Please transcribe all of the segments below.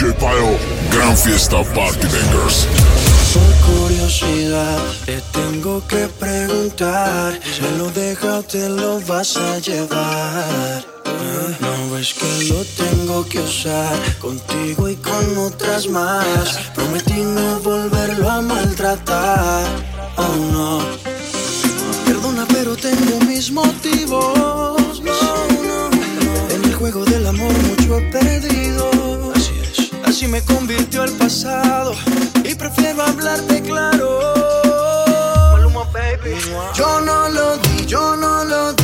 DJ gran fiesta Party Bangers. Por curiosidad, te tengo que preguntar. Me lo deja o te lo vas a llevar. No es que lo tengo que usar contigo y con otras más. Prometí no volverlo a maltratar. Oh no. Perdona, pero tengo mis motivos. No, no, no. En el juego del amor mucho he perdido y me convirtió al pasado. Y prefiero hablarte claro. Yo no lo di, yo no lo di.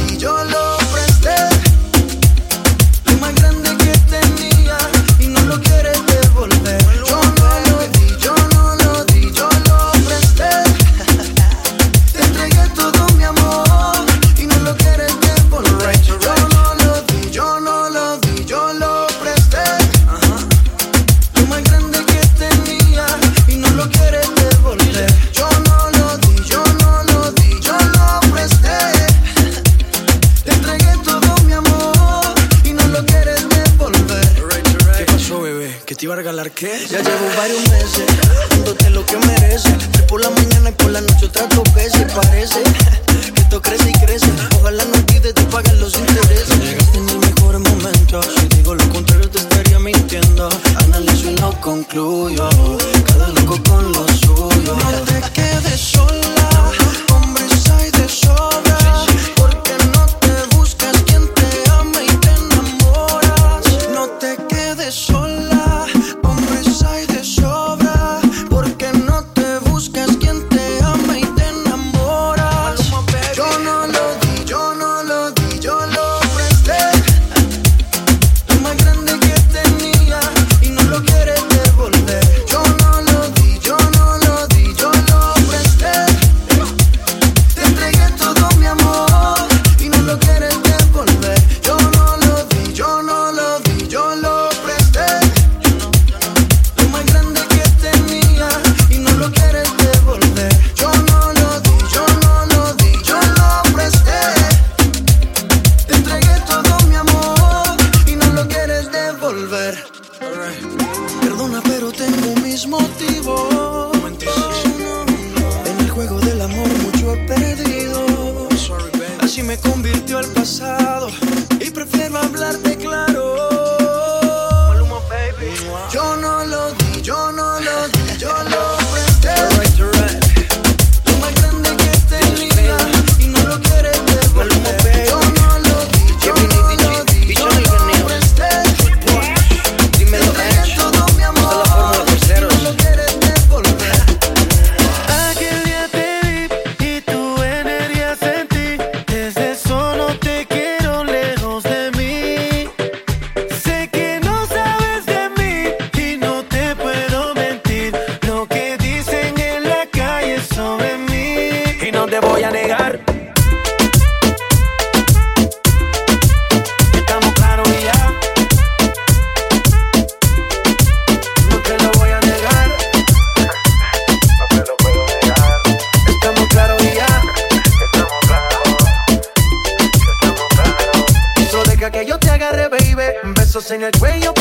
Estamos claros ya. No te lo voy a negar. No te lo puedo negar. Estamos claros ya. Estamos claros. Estamos claros. Eso deja que yo te agarre, baby. Besos en el cuello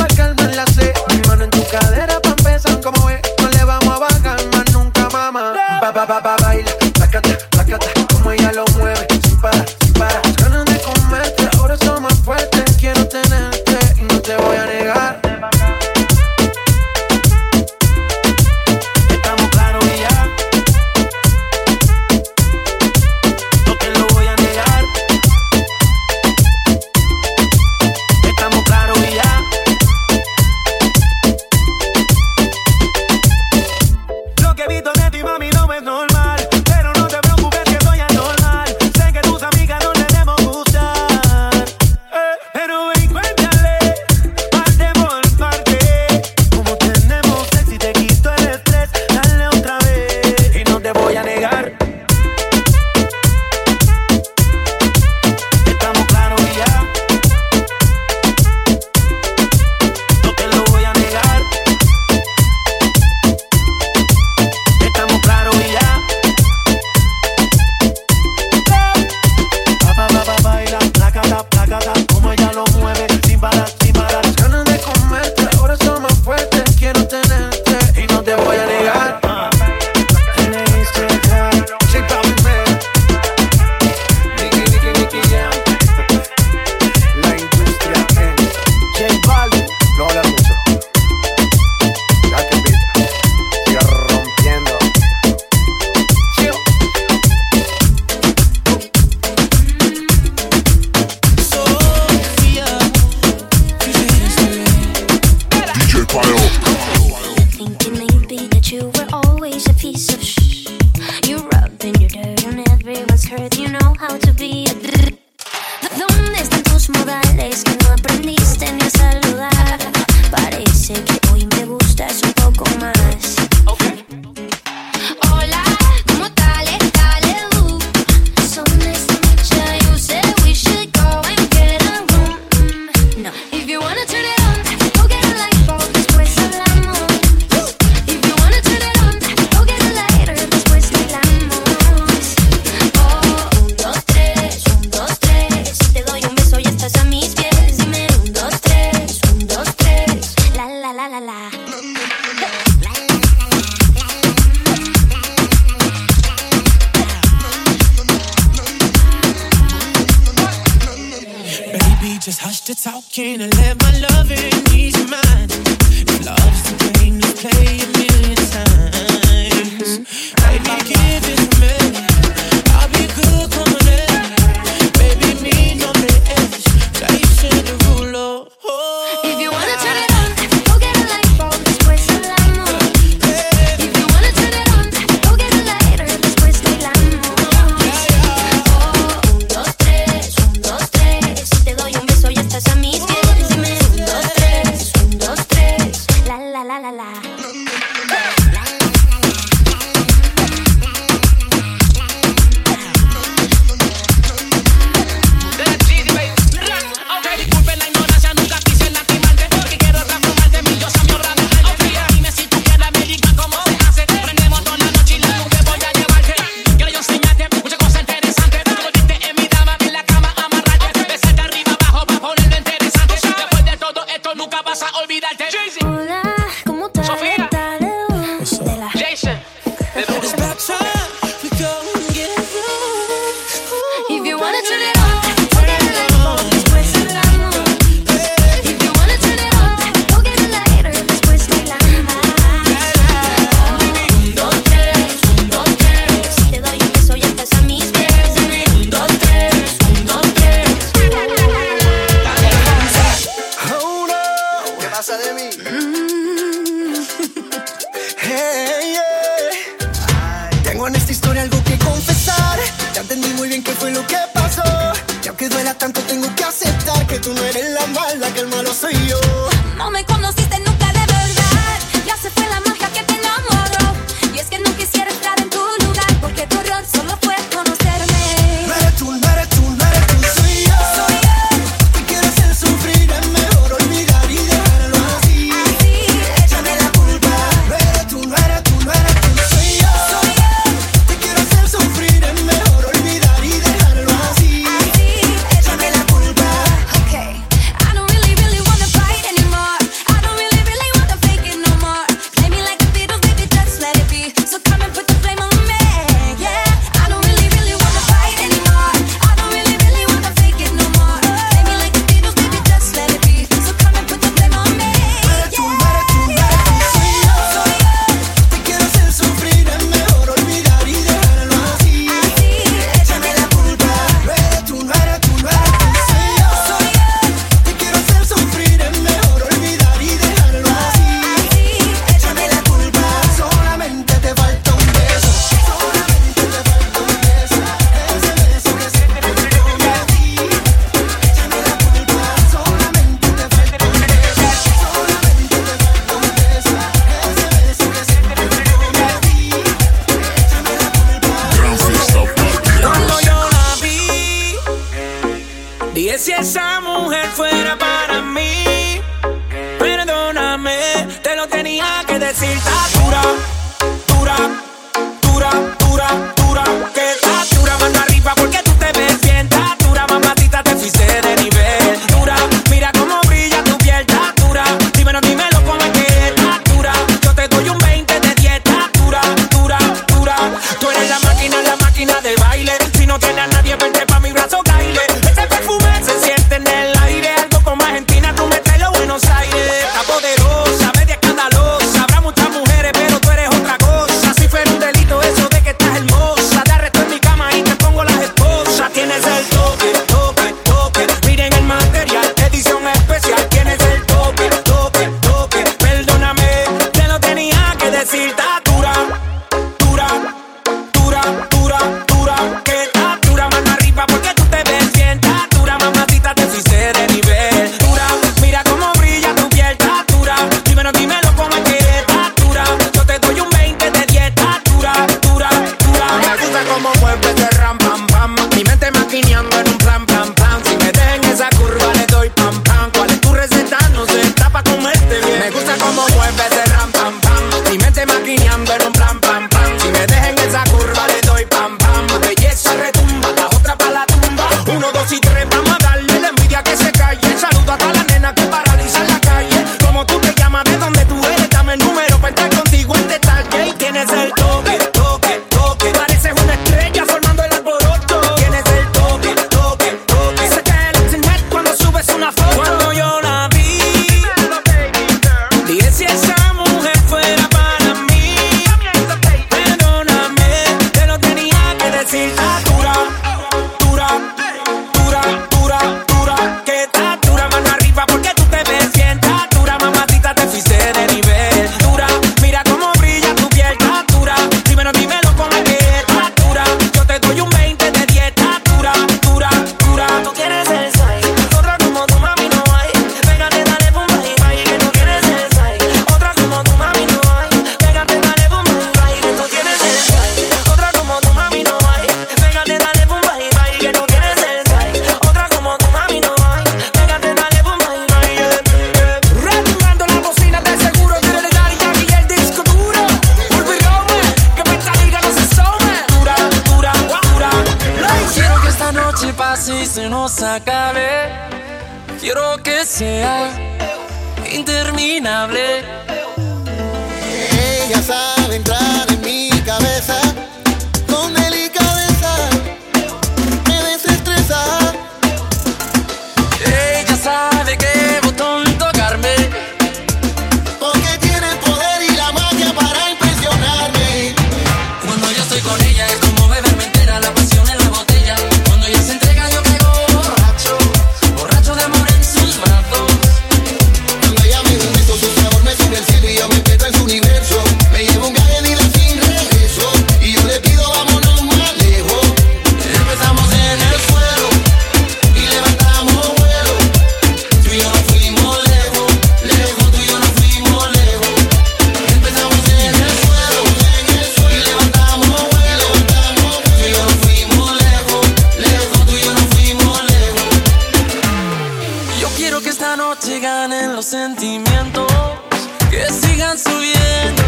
que sigan subiendo,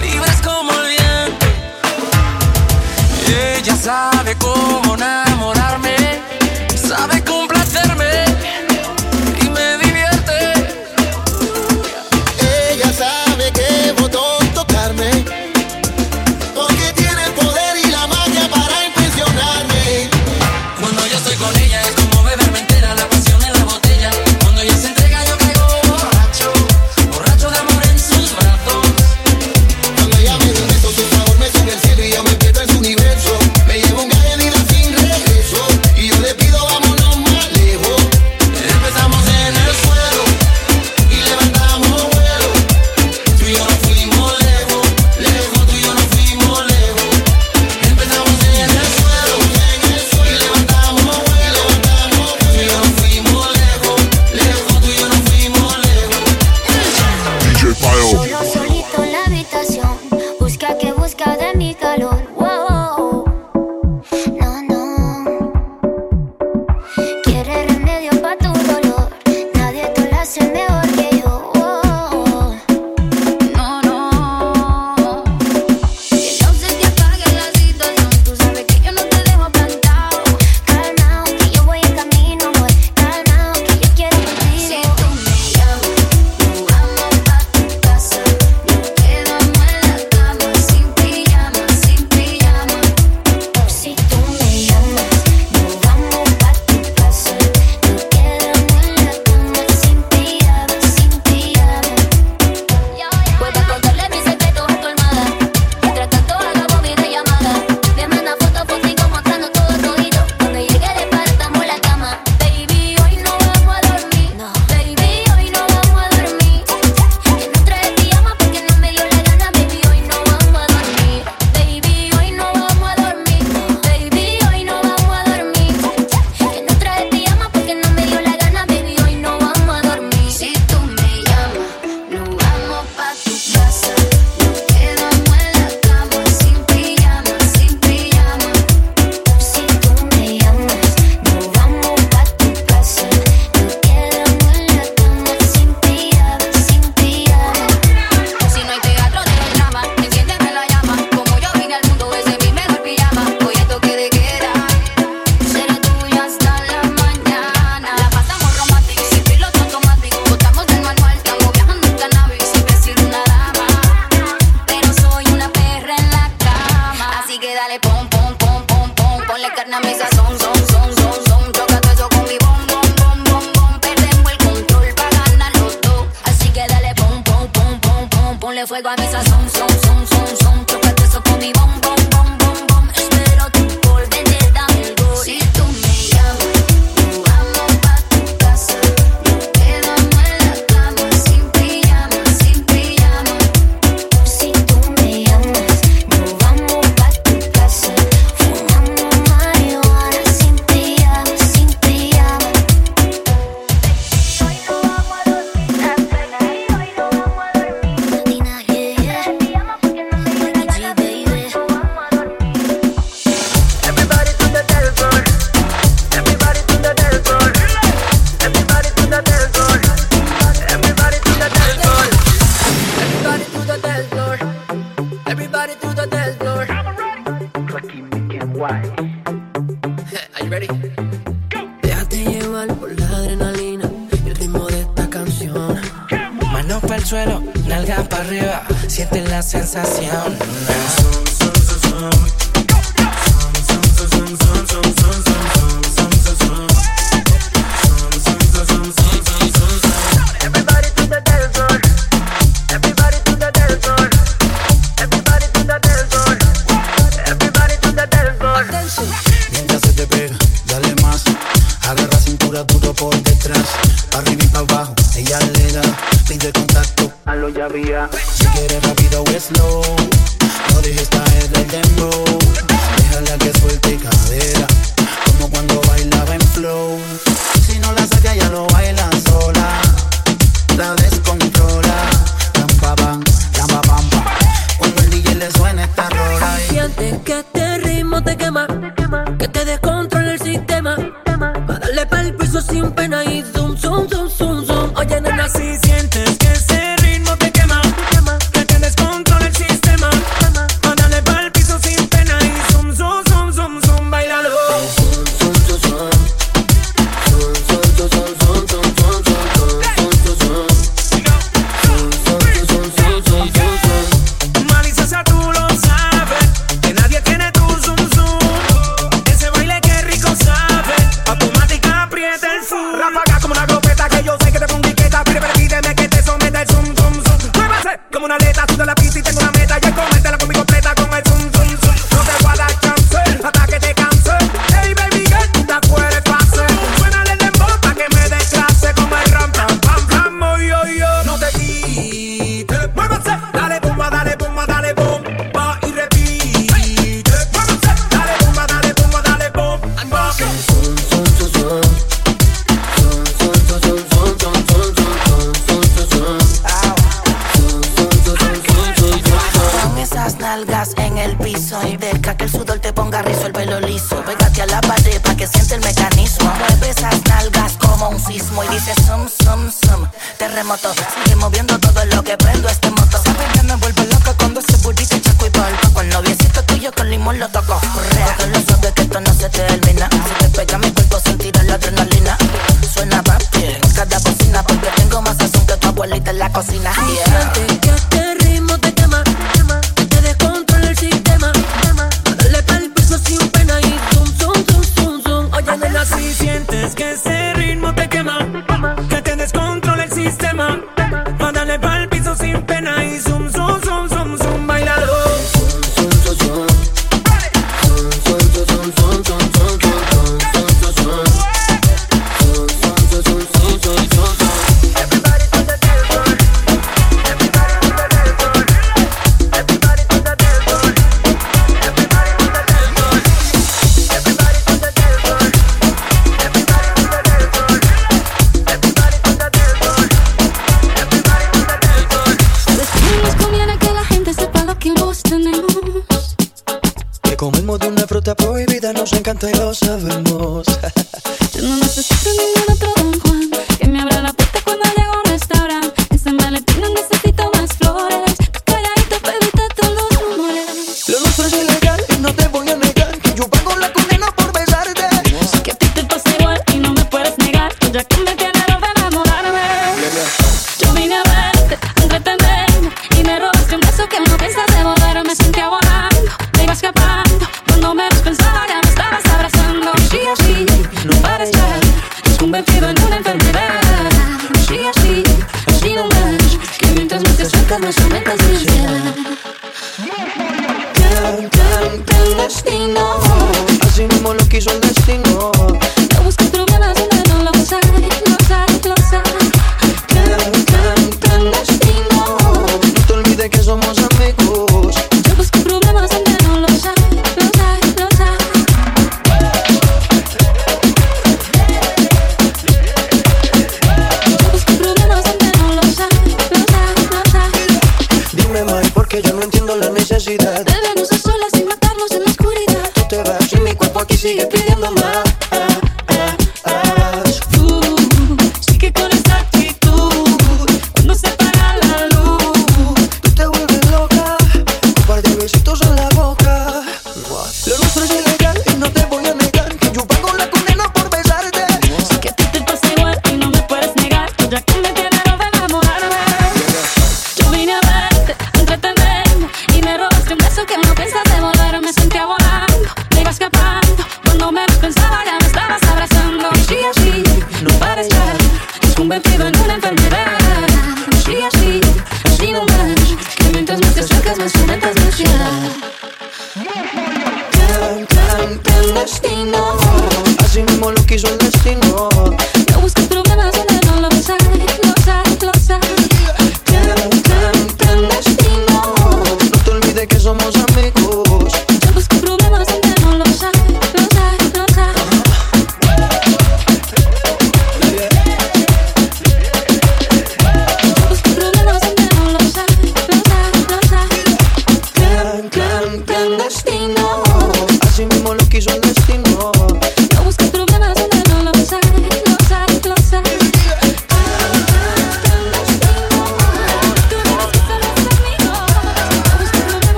libres como el viento. Ella sabe cómo enamorarme, sabe cómo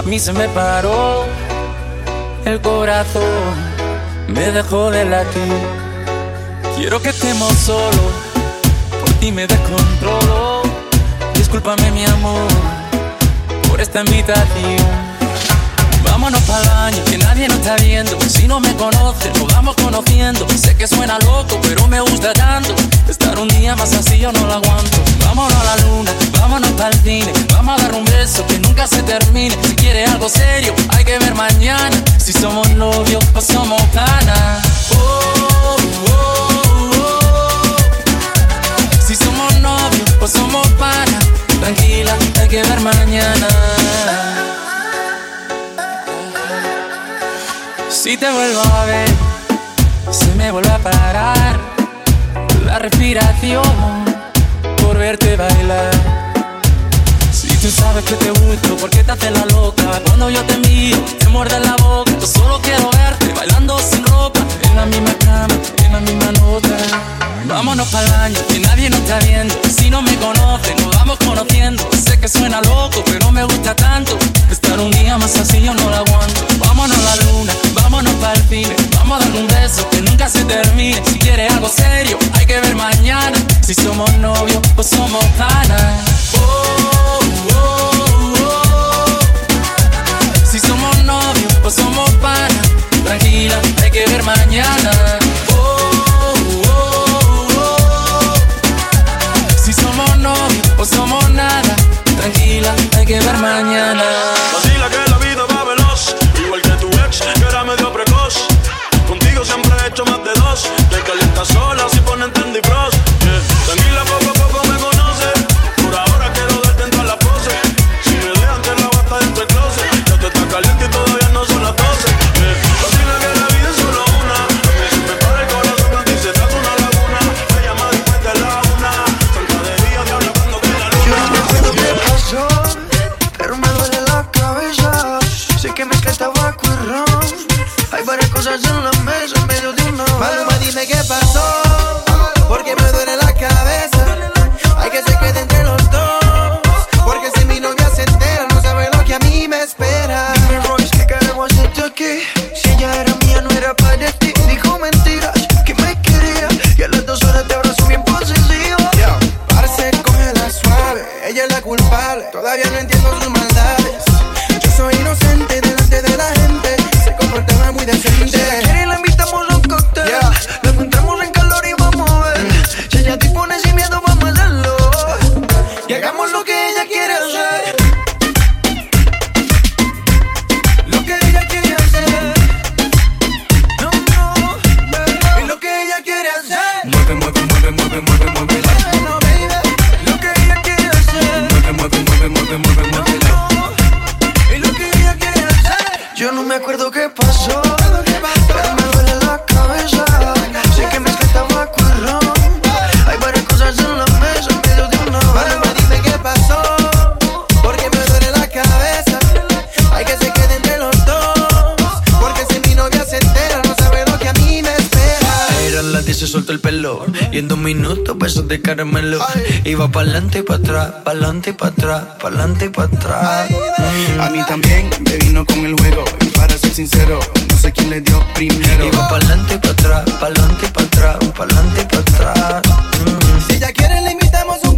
A mí se me paró el corazón, me dejó de latir. Quiero que estemos solos, por ti me descontrolo. Discúlpame mi amor por esta invitación. Vámonos para el baño, que nadie nos está viendo. Si no me conoces, nos vamos conociendo. Sé que suena loco, pero me gusta tanto. Estar un día más así yo no lo aguanto. Vámonos a la luna, vámonos para el cine. Vamos a dar un beso que nunca se termine. Si quieres algo serio, hay que ver mañana. Si somos novios o somos panas. Oh, oh, oh, si somos novios o somos panas. Tranquila, hay que ver mañana. Si te vuelvo a ver, se me vuelve a parar la respiración por verte bailar. Tú sabes que te gusto porque te haces la loca. Cuando yo te miro, te muerde la boca. Yo solo quiero verte bailando sin ropa. En la misma cama, en la misma nota. Vámonos para el año, que nadie nos está viendo. Si no me conoces, nos vamos conociendo. Sé que suena loco, pero me gusta tanto. Estar un día más así yo no lo aguanto. Vámonos a la luna, vámonos para el cine. Vamos a dar un beso que nunca se termine. Si quieres algo serio, hay que ver mañana. Si somos novios, pues somos panas. Oh. somos panas. Tranquila, hay que ver mañana en dos minutos, besos de caramelo. Ay. Iba pa'lante y pa' atrás, pa'lante y pa' atrás, pa'lante y pa' atrás. A mí también me vino con el juego, y para ser sincero, no sé quién le dio primero. Iba pa'lante y pa' atrás, pa'lante y pa' atrás, pa'lante y pa' atrás. Si ella quiere, le invitamos un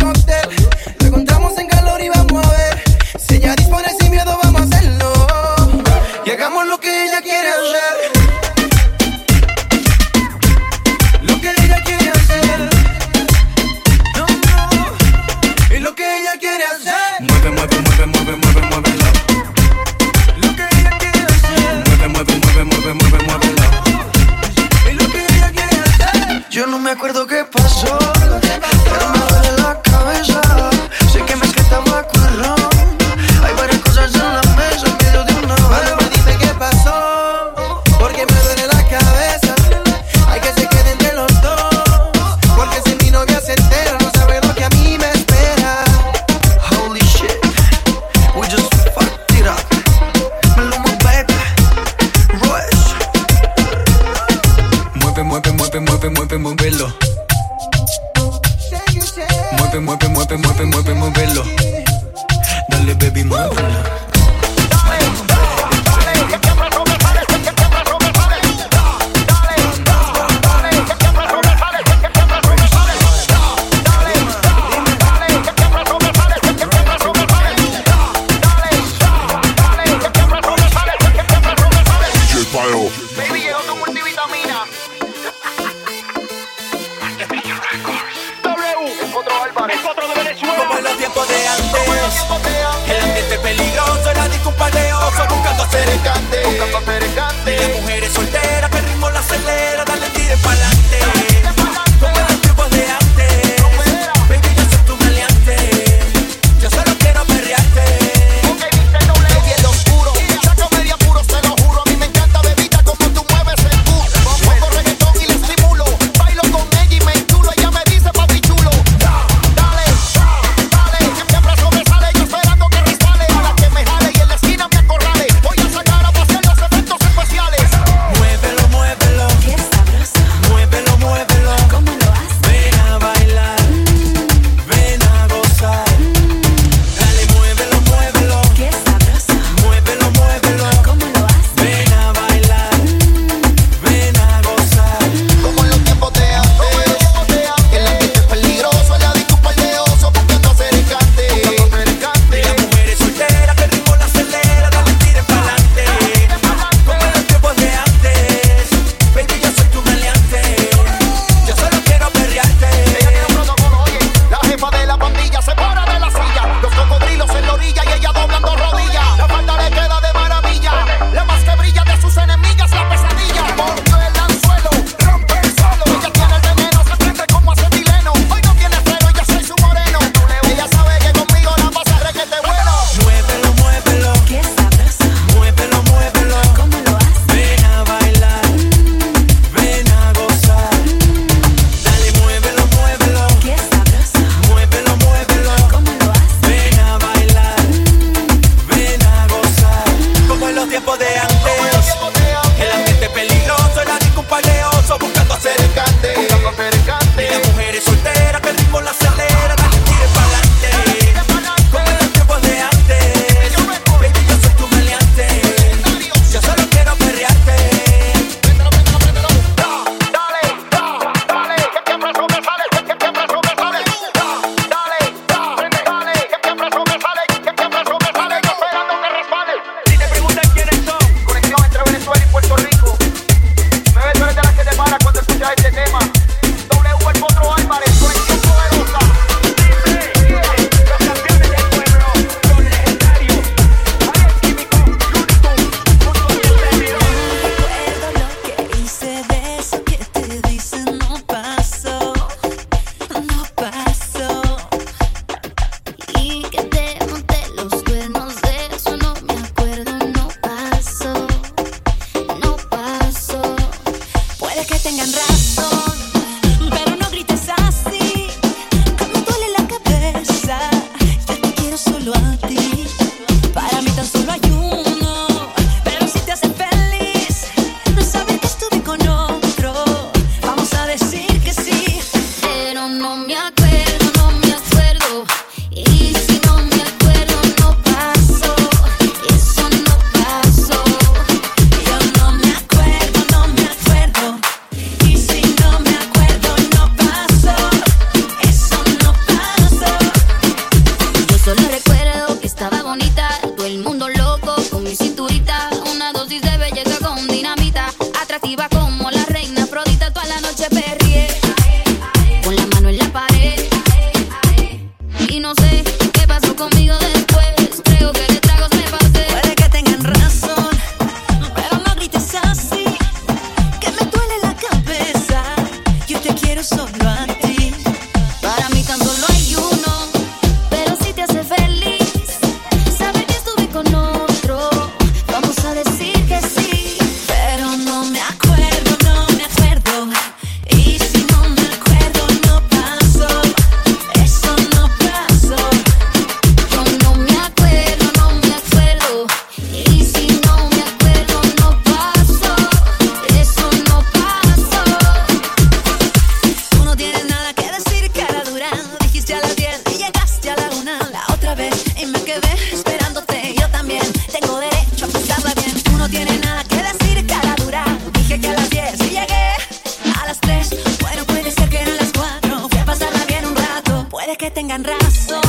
tengan razón,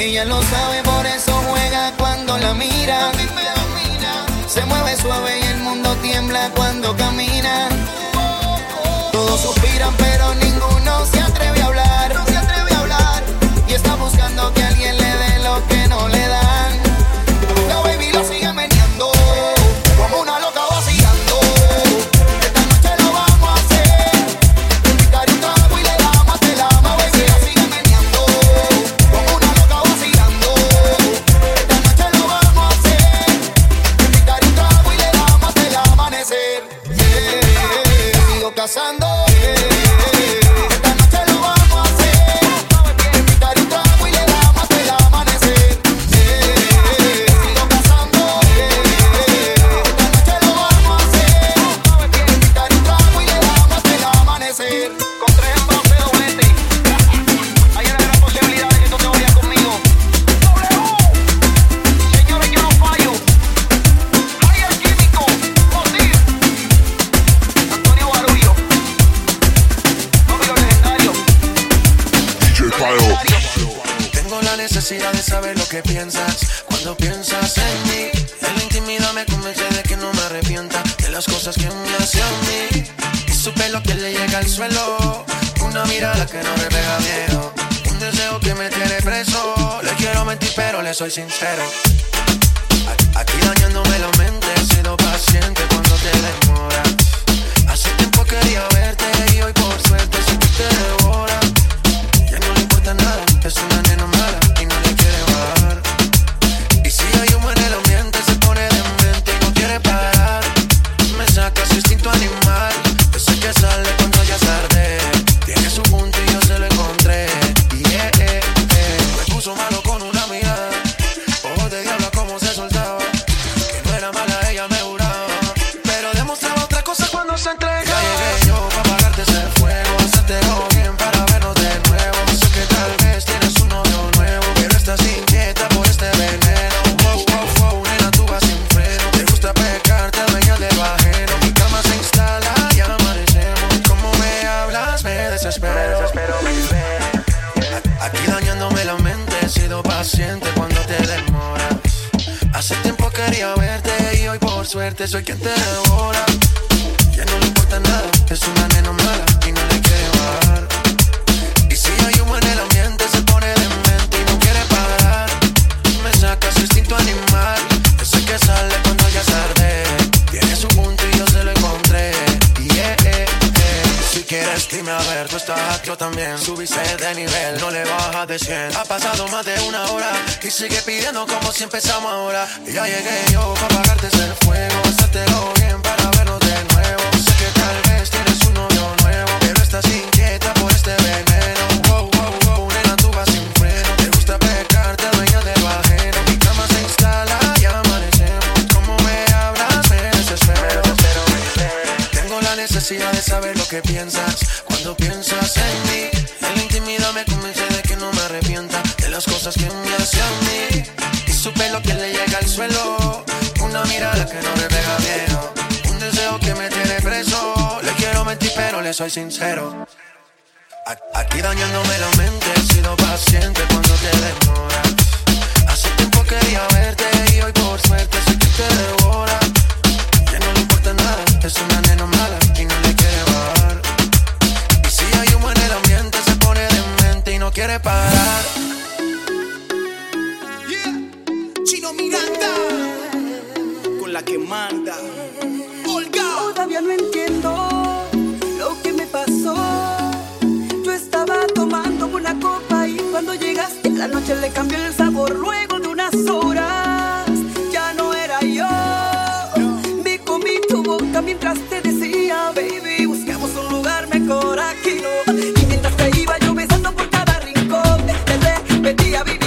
Ella lo sabe, por eso juega cuando la mira. Se mueve suave y el mundo tiembla cuando camina. Todos suspiran, pero ninguno. Pero necesidad de saber lo que piensas cuando piensas en mí. En la intimidad me convence de que no me arrepienta de las cosas que me hace a mí. Y su pelo que le llega al suelo, una mirada que no me pega miedo. Un deseo que me tiene preso, le quiero mentir pero le soy sincero. Aquí dañándome la mente, he sido paciente cuando te demoras. Hace tiempo quería verte y hoy por suerte sé que te devora. Ya no le importa nada, es una nena más. quiere parar. Yeah. Chino Miranda, con la que manda. Todavía no entiendo lo que me pasó. Yo estaba tomando una copa y cuando llegaste la noche le cambió el sabor. Luego de unas horas ya no era yo. Me comí tu boca mientras te decía, baby, buscamos un lugar mejor aquí. No. repetía.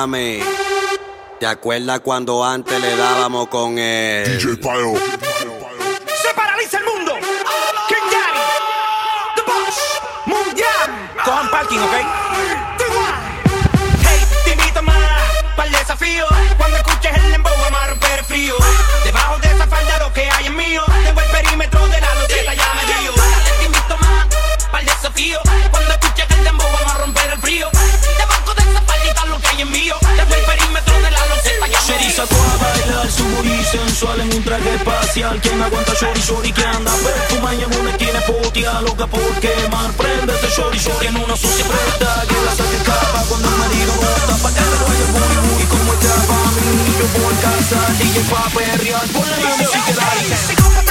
¿Te acuerdas cuando antes le dábamos con el DJ Pio. Se paraliza el mundo. King Daddy. The Boss. Mundial. Cojan parking, ¿ok? traje espacial. Quien aguanta shorty shorty que anda perfumada en una esquina potia Loca por quemar, prende ese shorty shorty en una sucia preta Que la saque capa cuando el marido no está Pa' que le vaya booty booty como está pa' mí Yo por casa, DJ pa' perrear Ponle la música, dale.